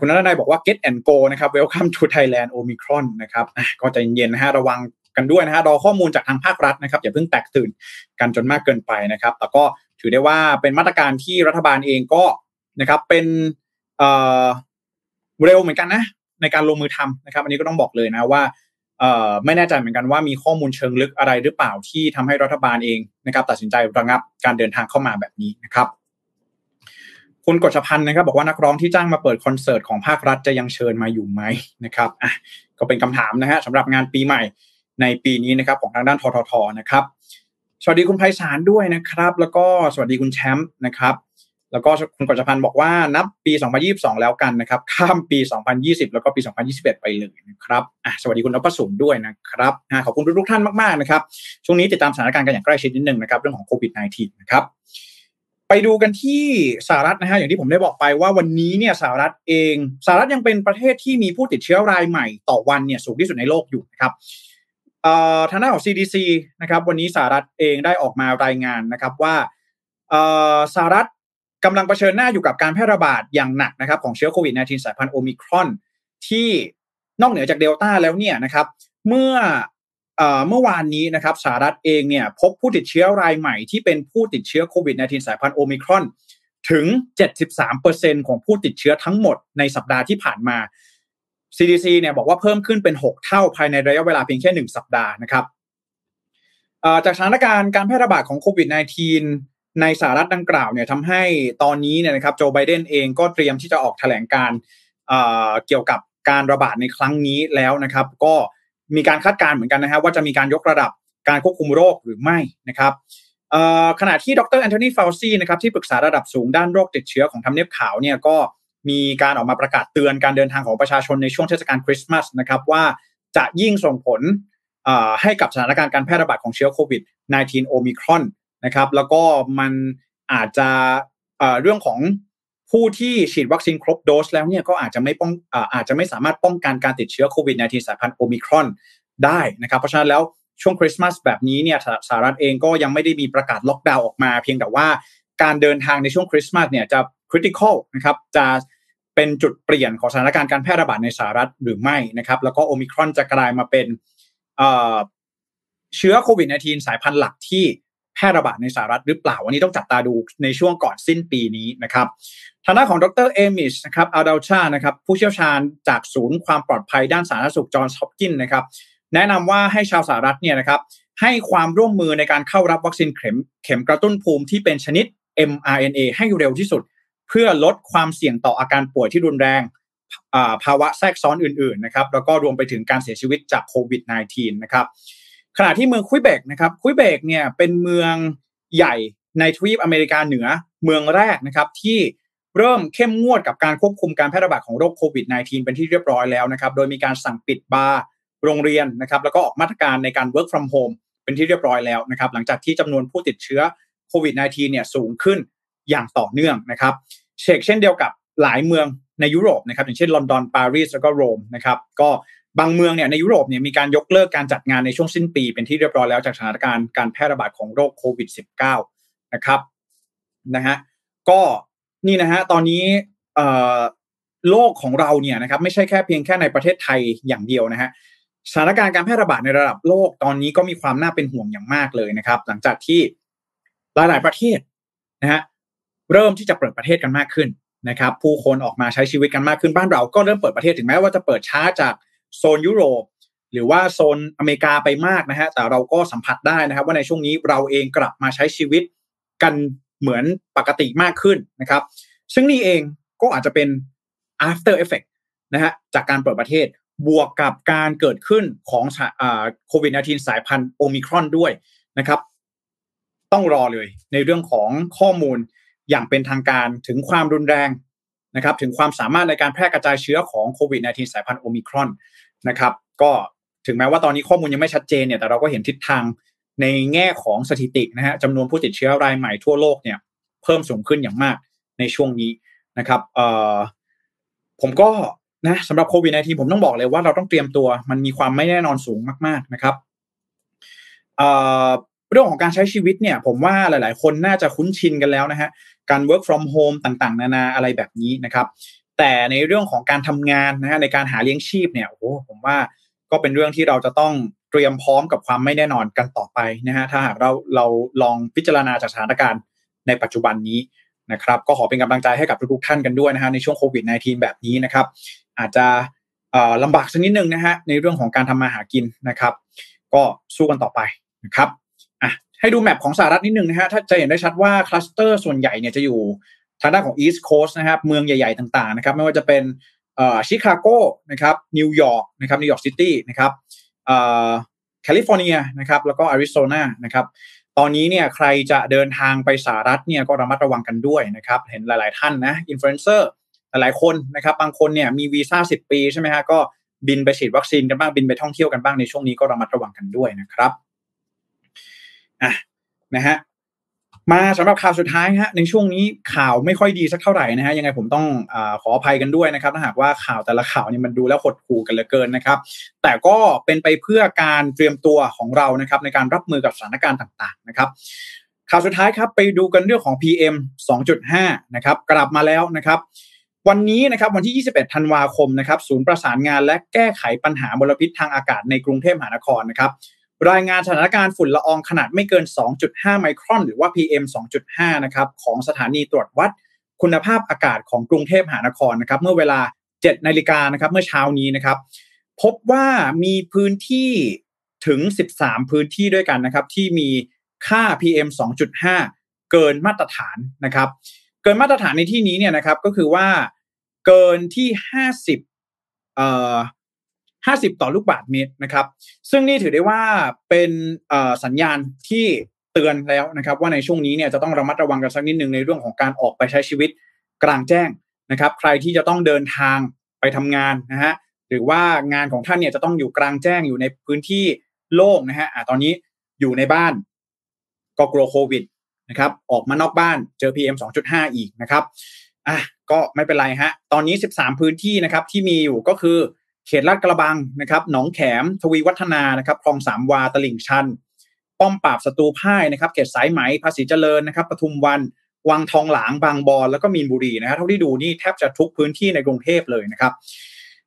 คุณนัทนายบอกว่า get and go นะครับ welcome to Thailand Omicron นะครับก็ใจเย็นๆนะฮะระวังกันด้วยนะฮะรอข้อมูลจากทางภาครัฐนะครับอย่าเพิ่งแตกตื่นกันจนมากเกินไปนะครับ แต่ก็ถือได้ว่าเป็นมาตรการที่รัฐบาลเองก็นะครับเป็นเเร็วเหมือนกันนะในการลงมือทำนะครับ อันนี้ก็ต้องบอกเลยนะว่า ไม่แน่ใจเหมือนกันว่ามีข้อมูลเชิงลึกอะไรหรือเปล่าที่ทำให้รัฐบาลเองนะครับตัดสินใจระงับการเดินทางเข้ามาแบบนี้นะครับคุณกฤษพันธ์นะครับบอกว่านักร้องที่จ้างมาเปิดคอนเสิร์ตของภาครัฐจะยังเชิญมาอยู่ไหมนะครับอะก็เป็นคำถามนะฮะสำหรับงานปีใหม่ในปีนี้นะครับของทางด้านทททนะครับ สวัสดีคุณไพศาลด้วยนะครับ แล้วก็สวัสดีคุณแชมป์นะครับ แล้วก็คุณกฤษพันธ์บอกว่านับปี 2022 แล้วกันนะครับ ข้ามปี 2020 แล้วก็ปี 2021 ไปเลยนะครับสวัสดีคุณนพสุนด้วยนะครับขอบคุณทุกท่านมากๆนะครับ ช่วงนี้ติดตามสถานการณ์กันอย่างใกล้ชิดนิดนึงนะครับ เรื่องของโควิด -19 นะครับ ไปดูกันที่สหรัฐนะฮะอย่างที่ผมได้บอกไปว่าวันนี้เนี่ยสหรัฐเองสหรัฐยังเป็นประเทศที่มีผู้ติดเชื้อรายใหม่ต่อวันเนี่ยสูงที่สุดในโลกอยู่นะครับทางด้านของ CDC นะครับ วันนี้สหรัฐเองได้ออกมารายงานนะครับว่าสหรัฐ กำลังเผชิญหน้าอยู่กับการแพร่ระบาดอย่างหนักนะครับของเชื้อโควิด -19 สายพันธุ์โอมิครอน ที่นอกเหนือจากเดลต้าแล้วเนี่ยนะครับเมื่อเมื่อวานนี้นะครับสหรัฐเองเนี่ยพบผู้ติดเชื้อรายใหม่ที่เป็นผู้ติดเชื้อโควิด -19 สายพันธุ์โอมิครอน ถึง 73%ของผู้ติดเชื้อทั้งหมดในสัปดาห์ที่ผ่านมา CDC เนี่ยบอกว่าเพิ่มขึ้นเป็น 6 เท่าภายในระยะเวลาเพียงแค่ 1 สัปดาห์นะครับจากสถานการณ์การแพร่ระบาดของโควิด -19 ในสหรัฐดังกล่าวเนี่ยทำให้ตอนนี้เนี่ยนะครับโจไบเดนเองก็เตรียมที่จะออกแถลงการเกี่ยวกับการระบาดในครั้งนี้แล้วนะครับ ก็มีการคาดการณ์เหมือนกันนะครับว่าจะมีการยกระดับการควบคุมโรคหรือไม่นะครับขณะที่ดรแอนโทนีฟาวซีนะครับที่ปรึกษาระดับสูงด้านโรคติดเชื้อของทำเนียบขาวเนี่ยก็มีการออกมาประกาศเตือนการเดินทางของประชาชนในช่วงเทศกาลคริสต์มาสนะครับว่าจะยิ่งส่งผลให้กับสถานการณ์การแพร่ระบาดของเชื้อโควิด -19 โอมิครอน นะครับ แล้วก็มันอาจจะเรื่องของผู้ที่ฉีดวัคซีนครบโดสแล้วเนี่ยก็อาจจะไม่ป้องอาจจะไม่สามารถป้องกันการติดเชื้อโควิด -19 สายพันธุ์โอมิครอนได้นะครับ เพราะฉะนั้นแล้วช่วงคริสต์มาสแบบนี้เนี่ยสหรัฐเองก็ยังไม่ได้มีประกาศล็อกดาวน์ออกมา เพียงแต่ว่าการเดินทางในช่วงคริสต์มาสเนี่ยจะ critical นะครับจะเป็นจุดเปลี่ยนของสถานการณ์การแพร่ระบาดในสหรัฐหรือไม่นะครับ แล้วก็โอมิครอนจะกลายมาเป็นเชื้อโควิด -19 สายพันธุ์หลักที่ แพร่ระบาดในสหรัฐหรือเปล่า วันนี้ต้องจับตาดูในช่วงก่อนสิ้นปีนี้นะครับทางด้านของดรเอมิชนะครับอาดาลชานะครับผู้เชี่ยวชาญจากศูนย์ความปลอดภัยด้านสาธารณสุขจอห์นส์ฮอปกินนะครับแนะนำว่าให้ชาวสหรัฐเนี่ยนะครับให้ความร่วมมือในการเข้ารับวัคซีนเข็มเข็มกระตุ้นภูมิที่เป็นชนิด mRNA ให้เร็วที่สุด เพื่อลดความเสี่ยงต่ออาการป่วยที่รุนแรงภาวะแทรกซ้อนอื่นๆนะครับแล้วก็รวมไปถึงการเสียชีวิตจากโควิด -19 นะครับ ขณะที่เมืองคุยเบกนะครับคุยเบกเนี่ยเป็นเมืองใหญ่ในทวีปอเมริกาเหนือเมืองแรกนะครับที่เริ่มเข้มงวดกับการควบคุมการแพร่ระบาดของโรคโควิด -19 เป็นที่เรียบร้อยแล้วนะครับ โดยมีการสั่งปิดบาร์โรงเรียนนะครับ แล้วก็ออกมาตรการในการ work from home เป็นที่เรียบร้อยแล้วนะครับ หลังจากที่จำนวนผู้ติดเชื้อโควิด -19 เนี่ยสูงขึ้นอย่างต่อเนื่องนะครับเชกเช่นเดียวกับหลายเมืองในยุโรปนะครับ อย่างเช่นลอนดอนปารีสแล้วก็โรมนะครับ ก็ บางเมืองเนี่ยในยุโรปเนี่ยมีการยกเลิกการจัดงานในช่วงสิ้นปีเป็นที่เรียบร้อยแล้วจากสถานการณ์การแพร่ระบาดของโรคโควิด -19 นะครับนะฮะก็นี่นะฮะตอนนี้โลกของเราเนี่ยนะครับไม่ใช่แค่เพียงแค่ในประเทศไทยอย่างเดียวนะฮะสถานการณ์การแพร่ระบาดในระดับโลกตอนนี้ก็มีความน่าเป็นห่วงอย่างมากเลยนะครับ หลังจากที่หลาย ๆ ประเทศนะฮะเริ่มที่จะเปิดประเทศกันมากขึ้นนะครับ ผู้คนออกมาใช้ชีวิตกันมากขึ้นบ้านเราก็เริ่มเปิดประเทศถึงแม้ว่าจะเปิดช้าจาก โซนยุโรป หรือว่าโซนอเมริกาไปมากนะฮะแต่เราก็สัมผัสได้นะครับ ว่าในช่วงนี้เราเองกลับมาใช้ชีวิตกันเหมือนปกติมากขึ้นนะครับ ซึ่งนี่เองก็อาจจะเป็น after effect นะฮะจากการเปิดประเทศบวกกับการเกิดขึ้นของโควิด -19 สายพันธุ์โอมิครอนด้วยนะครับ ต้องรอเลยในเรื่องของข้อมูลอย่างเป็นทางการถึงความรุนแรงนะครับ ถึงความสามารถในการแพร่กระจายเชื้อของโควิด -19 สายพันธุ์โอมิครอน นะครับ ก็ถึงแม้ว่าตอนนี้ข้อมูลยังไม่ชัดเจนเนี่ยแต่เราก็เห็นทิศทางในแง่ของสถิตินะฮะจำนวนผู้ติดเชื้อรายใหม่ทั่วโลกเนี่ยเพิ่มสูงขึ้นอย่างมากในช่วงนี้นะครับเอ่อผมก็นะสำหรับโควิด -19 ผมต้องบอกเลยว่าเราต้องเตรียมตัวมันมีความไม่แน่นอนสูงมาก ๆนะครับเอ่อเรื่องของการใช้ชีวิตเนี่ย ผมว่าหลาย ๆ คนน่าจะคุ้นชินกันแล้วนะฮะการ work from home ต่าง ๆ นานาอะไรแบบนี้นะครับ แต่ในเรื่องของการทำงานนะฮะในการหาเลี้ยงชีพเนี่ยโอ้โหผมว่าก็เป็นเรื่องที่เราจะต้องเตรียมพร้อมกับความไม่แน่นอนกันต่อไปนะฮะถ้าหากเราเราลองพิจารณาจากสถานการณ์ในปัจจุบันนี้นะครับ ก็ขอเป็นกำลังใจให้กับทุกๆท่านกันด้วยนะฮะในช่วงโควิด -19 แบบนี้นะครับ อาจจะลำบากสักนิดนึงนะฮะในเรื่องของการทำมาหากินนะครับ ก็สู้กันต่อไปนะครับอะให้ดูแมปของสหรัฐนิดนึงนะฮะถ้าจะเห็นได้ชัดว่าคลัสเตอร์ส่วนใหญ่เนี่ยจะอยู่ ทางด้านของ East Coast นะครับเมืองใหญ่ ๆ ต่างๆนะครับไม่ว่าจะเป็นชิคาโกนะครับนิวยอร์กนะครับนิวยอร์กซิตี้นะครับแคลิฟอร์เนียนะครับแล้วก็อาริโซนานะครับตอนนี้เนี่ยใครจะเดินทางไปสหรัฐเนี่ยก็ระมัดระวังกันด้วยนะครับเห็นหลาย ๆ ท่านนะอินฟลูเอนเซอร์หลายๆคนนะครับบางคนเนี่ยมีวีซ่าสิบปีใช่ไหมฮะก็บินไปฉีดวัคซีนกันบ้างบินไปท่องเที่ยวกันบ้างในช่วงนี้ก็ระมัดระวังกันด้วยนะครับอะนะฮะ มาสำหรับข่าวสุดท้ายฮะในช่วงนี้ข่าวไม่ค่อยดีสักเท่าไหร่นะฮะยังไงผมต้องอขออภัยกันด้วยนะครับถ้าหากว่าข่าวแต่ละข่าวนี่มันดูแล้วหดหู่กันเหลือเกินนะครับ แต่ก็เป็นไปเพื่อการเตรียมตัวของเรานะครับในการรับมือกับสถานการณ์ต่างๆนะครับข่าวสุดท้ายครับไปดูกันเรื่องของ PM 2.5 นะครับกลับมาแล้วนะครับ วันนี้นะครับวันที่ 21 ธันวาคมนะครับศูนย์ประสานงานและแก้ไขปัญหามลพิษทางอากาศในกรุงเทพมหานครนะครับ รายงานสถานการณ์ฝุ่นละอองขนาดไม่เกิน 2.5 ไมครอน หรือว่า PM 2.5 นะครับของสถานีตรวจวัดคุณภาพอากาศของกรุงเทพมหานครนะครับเมื่อเวลา 7 นาฬิกานะครับเมื่อเช้านี้นะครับ พบว่ามีพื้นที่ถึง 13 พื้นที่ด้วยกันนะครับ ที่มีค่า PM 2.5 เกินมาตรฐานนะครับ เกินมาตรฐานในที่นี้เนี่ยนะครับก็คือว่าเกินที่ห้าสิบเอ่อ ห้าสิบต่อลูกบาทเมตรนะครับ ซึ่งนี่ถือได้ว่าเป็นสัญญาณที่เตือนแล้วนะครับว่าในช่วงนี้เนี่ยจะต้องระมัดระวังกันสักนิดหนึ่งในเรื่องของการออกไปใช้ชีวิตกลางแจ้งนะครับ ใครที่จะต้องเดินทางไปทำงานนะฮะหรือว่างานของท่านเนี่ยจะต้องอยู่กลางแจ้งอยู่ในพื้นที่โล่งนะฮะตอนนี้อยู่ในบ้านก็กลัวโควิดนะครับออกมานอกบ้านเจอ PM 2.5 อีกนะครับอะก็ไม่เป็นไรฮะตอนนี้ 13 พื้นที่นะครับที่มีอยู่ก็คือ เขตลาดกระบังนะครับ หนองแขม ทวีวัฒนานะครับคลองสามวาตลิ่งชัน ป้อมปราบศัตรูพ่ายนะครับ เขตสายไหมภาษีเจริญนะครับปทุมวัน วังทองหลางบางบอนแล้วก็มีนบุรีนะครับเท่าที่ดูนี่แทบจะทุกพื้นที่ในกรุงเทพเลยนะครับ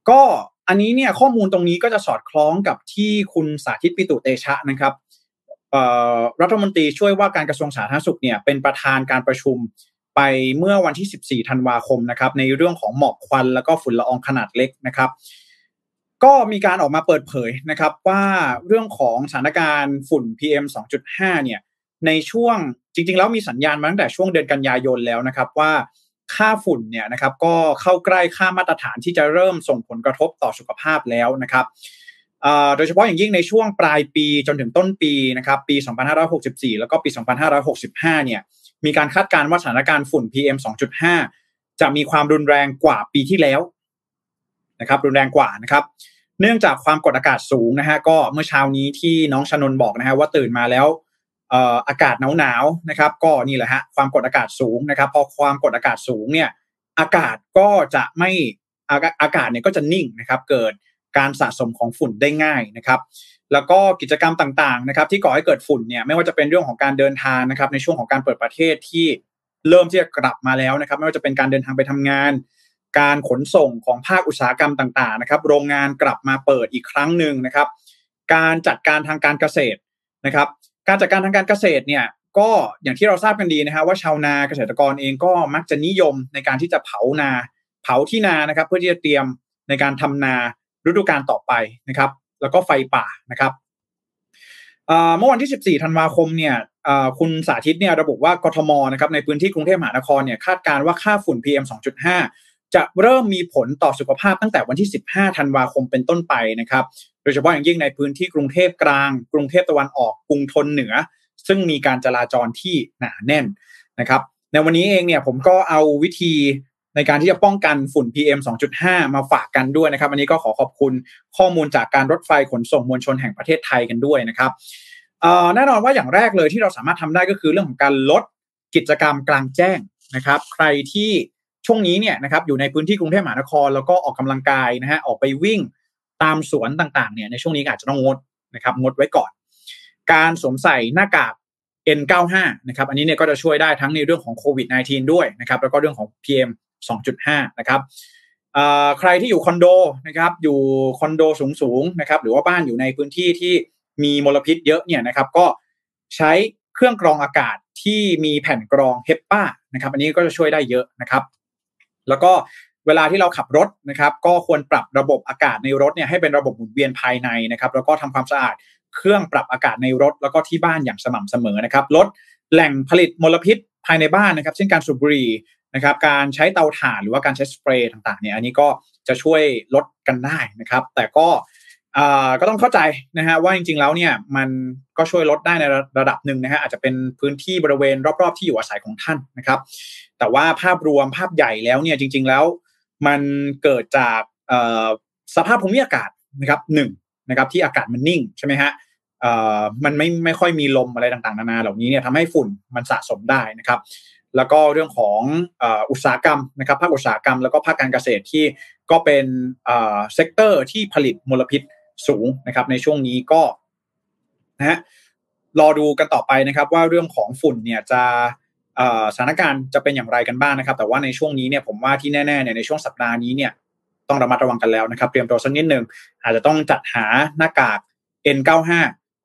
ก็อันนี้เนี่ยข้อมูลตรงนี้ก็จะสอดคล้องกับที่คุณสาธิตปิตุเตชะนะครับรัฐมนตรีช่วยว่าการกระทรวงสาธารณสุขเนี่ยเป็นประธานการประชุมไปเมื่อวันที่ 14 ธันวาคมนะครับในเรื่องของหมอกควันแล้วก็ฝุ่นละอองขนาดเล็กนะครับ ก็มีการออกมาเปิดเผยนะครับว่าเรื่องของสถานการณ์ฝุ่น PM 2.5 เนี่ยในช่วงจริง ๆ แล้วมีสัญญาณมาตั้งแต่ช่วงเดือนกันยายนแล้วนะครับว่าค่าฝุ่นเนี่ยนะครับก็เข้าใกล้ค่ามาตรฐานที่จะเริ่มส่งผลกระทบต่อสุขภาพแล้วนะครับโดยเฉพาะอย่างยิ่งในช่วงปลายปีจนถึงต้นปีนะครับปี 2564 แล้วก็ปี 2565 เนี่ยมีการคาดการณ์ว่าสถานการณ์ฝุ่น PM 2.5 จะมีความรุนแรงกว่าปีที่แล้ว นะครับรุนแรงกว่านะครับเนื่องจากความกดอากาศสูงนะฮะก็เมื่อเช้านี้ที่น้องชนนบอกนะฮะว่าตื่นมาแล้วอากาศหนาวๆนะครับ ก็นี่แหละฮะความกดอากาศสูงนะครับ พอความกดอากาศสูงเนี่ยอากาศก็จะไม่อากาศเนี่ยก็จะนิ่งนะครับ เกิดการสะสมของฝุ่นได้ง่ายนะครับ แล้วก็กิจกรรมต่างๆนะครับ ที่ก่อให้เกิดฝุ่นเนี่ยไม่ว่าจะเป็นเรื่องของการเดินทางนะครับ ในช่วงของการเปิดประเทศที่เริ่มที่จะกลับมาแล้วนะครับ ไม่ว่าจะเป็นการเดินทางไปทำงาน การขนส่งของภาคอุตสาหกรรมต่างๆนะครับ โรงงานกลับมาเปิดอีกครั้งหนึ่งนะครับ การจัดการทางการเกษตรนะครับ การจัดการทางการเกษตรเนี่ยก็อย่างที่เราทราบกันดีนะครับว่าชาวนาเกษตรกรเองก็มักจะนิยมในการที่จะเผานา เผาที่นานะครับ เพื่อที่จะเตรียมในการทำนาฤดูกาลต่อไปนะครับ แล้วก็ไฟป่านะครับเมื่อวันที่ 14 ธันวาคมเนี่ยคุณสาธิตเนี่ยระบุว่ากทมนะครับในพื้นที่กรุงเทพมหานครเนี่ยคาดการว่าค่าฝุ่น PM 2.5 จะเริ่มมีผลต่อสุขภาพตั้งแต่วันที่ 15 ธันวาคมเป็นต้นไปนะครับ โดยเฉพาะอย่างยิ่งในพื้นที่กรุงเทพกลาง กรุงเทพตะวันออก กรุงทนเหนือ ซึ่งมีการจราจรที่หนาแน่นนะครับ ในวันนี้เองเนี่ยผมก็เอาวิธีในการที่จะป้องกันฝุ่น PM 2.5 มาฝากกันด้วยนะครับ อันนี้ก็ขอขอบคุณข้อมูลจากการรถไฟขนส่งมวลชนแห่งประเทศไทยกันด้วยนะครับแน่นอนว่าอย่างแรกเลยที่เราสามารถทำได้ก็คือเรื่องของการลดกิจกรรมกลางแจ้งนะครับ ใครที่ ช่วงนี้เนี่ยนะครับอยู่ในพื้นที่กรุงเทพมหานคร แล้วก็ออกกำลังกายนะฮะออกไปวิ่งตามสวนต่างๆเนี่ยในช่วงนี้อาจจะต้องงดนะครับงดไว้ก่อน การสวมใส่หน้ากาก N95 นะครับอันนี้เนี่ยก็จะช่วยได้ทั้งในเรื่องของโควิด -19 ด้วยนะครับแล้วก็เรื่องของ PM 2.5 นะครับใครที่อยู่คอนโดนะครับอยู่คอนโดสูงๆนะครับหรือว่าบ้านอยู่ในพื้นที่ที่มีมลพิษเยอะเนี่ยนะครับก็ใช้เครื่องกรองอากาศที่มีแผ่นกรองเฮปป้านะครับอันนี้ก็จะช่วยได้เยอะนะครับ แล้วก็เวลาที่เราขับรถนะครับ ก็ควรปรับระบบอากาศในรถเนี่ยให้เป็นระบบหมุนเวียนภายในนะครับ แล้วก็ทำความสะอาดเครื่องปรับอากาศในรถ แล้วก็ที่บ้านอย่างสม่ำเสมอนะครับ ลดแหล่งผลิตมลพิษภายในบ้านนะครับ เช่นการสูบบุหรี่นะครับ การใช้เตาถ่านหรือว่าการใช้สเปรย์ต่างๆเนี่ย อันนี้ก็จะช่วยลดกันได้นะครับ แต่ก็ก็ต้องเข้าใจนะฮะว่าจริงๆแล้วเนี่ยมันก็ช่วยลดได้ในระดับหนึ่งนะฮะอาจจะเป็นพื้นที่บริเวณรอบๆที่อยู่อาศัยของท่านนะครับ แต่ว่าภาพรวมภาพใหญ่แล้วเนี่ยจริง ๆแล้ว มันเกิดจากสภาพภูมิอากาศนะครับหนึ่งนะครับที่อากาศมันนิ่งใช่ไหมฮะมันไม่ไม่ค่อยมีลมอะไรต่างๆนานาเหล่านี้เนี่ยทำให้ฝุ่นมันสะสมได้นะครับแล้วก็เรื่องของอุตสาหกรรมนะครับภาคอุตสาหกรรมแล้วก็ภาคการเกษตรที่ก็เป็น sector ที่ผลิตมลพิษสูงนะครับ ในช่วงนี้ก็นะฮะรอดูกันต่อไปนะครับ ว่าเรื่องของฝุ่นเนี่ยจะ สถานการณ์จะเป็นอย่างไรกันบ้างนะครับ แต่ว่าในช่วงนี้เนี่ยผมว่าที่แน่ๆเนี่ยในช่วงสัปดาห์นี้เนี่ยต้องระมัดระวังกันแล้วนะครับเตรียมตัวสักนิดหนึ่งอาจจะต้องจัดหาหน้ากาก N95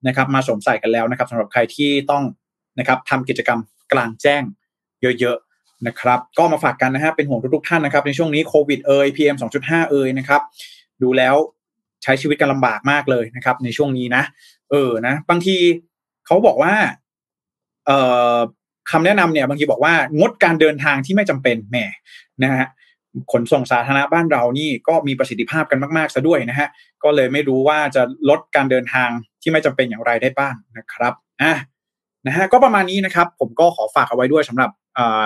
นะครับมาสวมใส่กันแล้วนะครับสำหรับใครที่ต้องนะครับทำกิจกรรมกลางแจ้งเยอะๆนะครับ ก็มาฝากกันนะฮะเป็นห่วงทุกๆท่านนะครับ ในช่วงนี้โควิดเอ่ย PM 2.5 เอ่ยนะครับดูแล้วใช้ชีวิตกันลำบากมากเลยนะครับ ในช่วงนี้นะ เออนะ บางทีเขาบอกว่า เอ่อ คำแนะนำเนี่ยบางทีบอกว่างดการเดินทางที่ไม่จำเป็นแหมนะฮะขนส่งสาธารณะบ้านเรานี่ก็มีประสิทธิภาพกันมากๆซะด้วยนะฮะก็เลยไม่รู้ว่าจะลดการเดินทางที่ไม่จำเป็นอย่างไรได้บ้างนะครับอะนะฮะก็ประมาณนี้นะครับ ผมก็ขอฝากเอาไว้ด้วยสำหรับ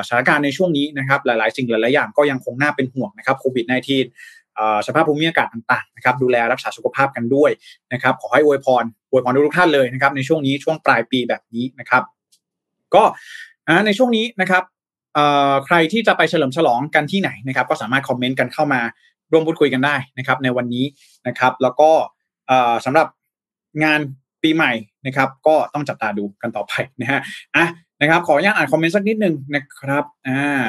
สถานการณ์ในช่วงนี้นะครับ หลายๆ สิ่งหลายๆอย่างก็ยังคงน่าเป็นห่วงนะครับโควิด -19 สภาพภูมิอากาศต่างๆนะครับดูแลรักษาสุขภาพกันด้วยนะครับ ขอให้อวยพรอวยพรทุกท่านเลยนะครับในช่วงนี้ช่วงปลายปีแบบนี้นะครับ ก็ในช่วงนี้นะครับใครที่จะไปเฉลิมฉลองกันที่ไหนนะครับ ก็สามารถคอมเมนต์กันเข้ามาร่วมพูดคุยกันได้นะครับ ในวันนี้นะครับ แล้วก็สำหรับงานปีใหม่นะครับ ก็ต้องจับตาดูกันต่อไปนะฮะอะนะครับ ขออนุญาตอ่านคอมเมนต์สักนิดนึงนะครับอ่า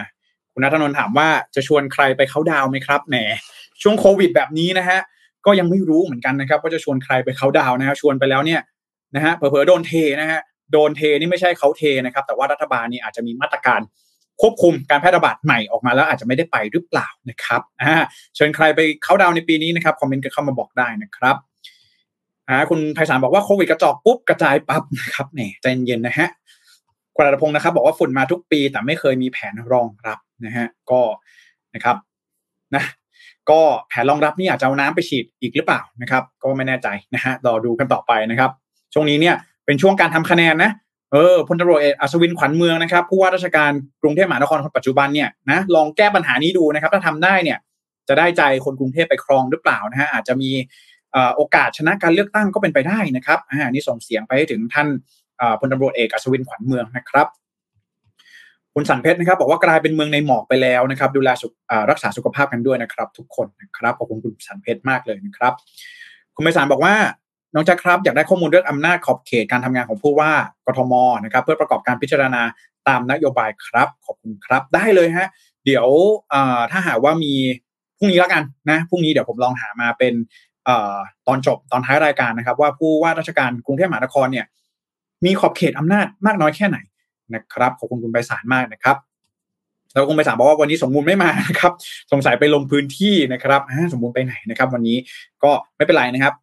คุณนัทนนท์ถามว่าจะชวนใครไปเขาดาวไหมครับแหมช่วงโควิดแบบนี้นะฮะก็ยังไม่รู้เหมือนกันนะครับว่าจะชวนใครไปเขาดาวนะฮะชวนไปแล้วเนี่ยนะฮะเผลอๆโดนเทนะฮะ โดนเทนี่ไม่ใช่เขาเทนะครับ แต่ว่ารัฐบาลนี่อาจจะมีมาตรการควบคุมการแพร่ระบาดใหม่ออกมาแล้วอาจจะไม่ได้ไปหรือเปล่านะครับอ่าเชิญใครไปเขาดาวในปีนี้นะครับคอมเมนต์กันเข้ามาบอกได้นะครับอ่าคุณไพศาลบอกว่าโควิดกระจอกปุ๊บกระจายปั๊บนะครับเนี่ยใจเย็นนะฮะคุณรัตพงศ์นะครับ บอกว่าฝุ่นมาทุกปี แต่ไม่เคยมีแผนรองรับนะฮะก็นะครับนะก็แผนรองรับนี่อาจจะเอาน้ำไปฉีดอีกหรือเปล่านะครับ ก็ไม่แน่ใจนะฮะรอดูกันต่อไปนะครับ ช่วงนี้เนี่ย เป็นช่วงการทำคะแนนนะเออพลตำรวจเอกอัศวินขวัญเมืองนะครับผู้ว่าราชการกรุงเทพมหานครคนปัจจุบันเนี่ยนะลองแก้ปัญหานี้ดูนะครับ ถ้าทำได้เนี่ยจะได้ใจคนกรุงเทพไปครองหรือเปล่านะฮะอาจจะมีโอกาสชนะการเลือกตั้งก็เป็นไปได้นะครับอ่านี่ส่งเสียงไปถึงท่านพลตำรวจเอกอัศวินขวัญเมืองนะครับคุณสันเพชรนะครับบอกว่ากลายเป็นเมืองในหมอกไปแล้วนะครับ ดูแลรักษาสุขภาพกันด้วยนะครับ ทุกคนนะครับขอบคุณคุณสันเพชรมากเลยนะครับ คุณไพศาลบอกว่า น้องแจ็คครับอยากได้ข้อมูลเรื่องอำนาจขอบเขตการทำงานของผู้ว่ากทมนะครับ เพื่อประกอบการพิจารณาตามนโยบายครับ ขอบคุณครับ ได้เลยฮะ เดี๋ยวถ้าหากว่ามีพรุ่งนี้แล้วกันนะพรุ่งนี้เดี๋ยวผมลองหามาเป็นตอนจบตอนท้ายรายการนะครับ ว่าผู้ว่าราชการกรุงเทพมหานครเนี่ย มีขอบเขตอำนาจมากน้อยแค่ไหนนะครับ ขอบคุณคุณไปสารมากนะครับ แล้วคงไปถามบอกว่าวันนี้สมบูรณ์ไม่มาครับสงสัยไปลงพื้นที่นะครับสมบูรณ์ไปไหนนะครับ วันนี้ก็ไม่เป็นไรนะครับ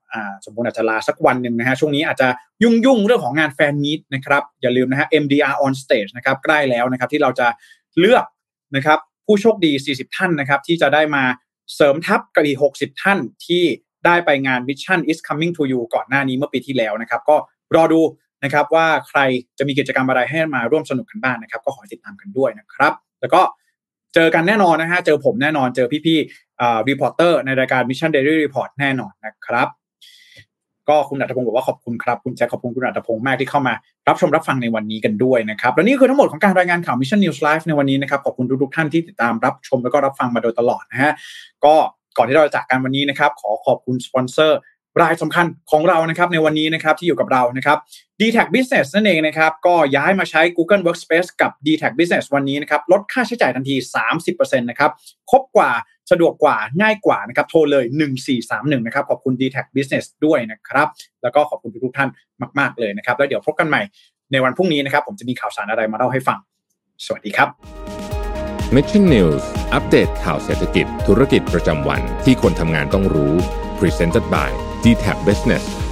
สมบูรณ์อาจจะลาสักวันหนึ่งนะฮะช่วงนี้อาจจะยุ่งยุ่งเรื่องของงานแฟนมีตนะครับอย่าลืมนะฮะ MDR on stage นะครับใกล้แล้วนะครับที่เราจะเลือกนะครับผู้โชคดี 40 ท่านนะครับที่จะได้มาเสริมทัพกับอีก 60 ท่านที่ได้ไปงาน Mission is coming to you ก่อนหน้านี้เมื่อปีที่แล้วนะครับ ก็รอดูนะครับว่าใครจะมีกิจกรรมอะไรให้มาร่วมสนุกกันบ้างนะครับ ก็ขอติดตามกันด้วยนะครับ แล้วก็เจอกันแน่นอนนะฮะ เจอผมแน่นอน เจอพี่ๆอ่ reporter ในรายการ Mission Daily Report แน่นอนนะครับ ก็คุณอัตพงศ์บอกว่าขอบคุณครับ คุณแจ็คขอบคุณคุณอัตพงศ์มากที่เข้ามา รับชมรับฟังในวันนี้กันด้วยนะครับ และนี่คือทั้งหมดของการรายงานข่าว Mission News Live ในวันนี้นะครับ ขอบคุณทุกๆท่านที่ติดตามรับชมแล้วก็รับฟังมาโดยตลอดนะฮะ ก็ก่อนที่เราจะจากกันวันนี้นะครับ ขอขอบคุณสปอนเซอร์รายสำคัญของเรานะครับในวันนี้นะครับที่อยู่กับเรานะครับ d t a c Business นั่นเองนะครับ ก็ย้ายมาใช้ Google Workspace กับ d t a c Business วันนี้นะครับ ลดค่าใช้จ่ายทันที 30%นะครับ ครบกว่า สะดวกกว่า ง่ายกว่านะครับ โทรเลย 1431 นะครับ ขอบคุณ d t a c Business ด้วยนะครับ แล้วก็ขอบคุณทุกท่านมาก ๆ เลยนะครับ แล้วเดี๋ยวพบกันใหม่ในวันพรุ่งนี้นะครับ ผมจะมีข่าวสารอะไรมาเล่าให้ฟัง สวัสดีครับ Mission News อัปเดตข่าวเศรษฐกิจ ธุรกิจประจำวันที่คนทำงานต้องรู้ Presented by d t a c Business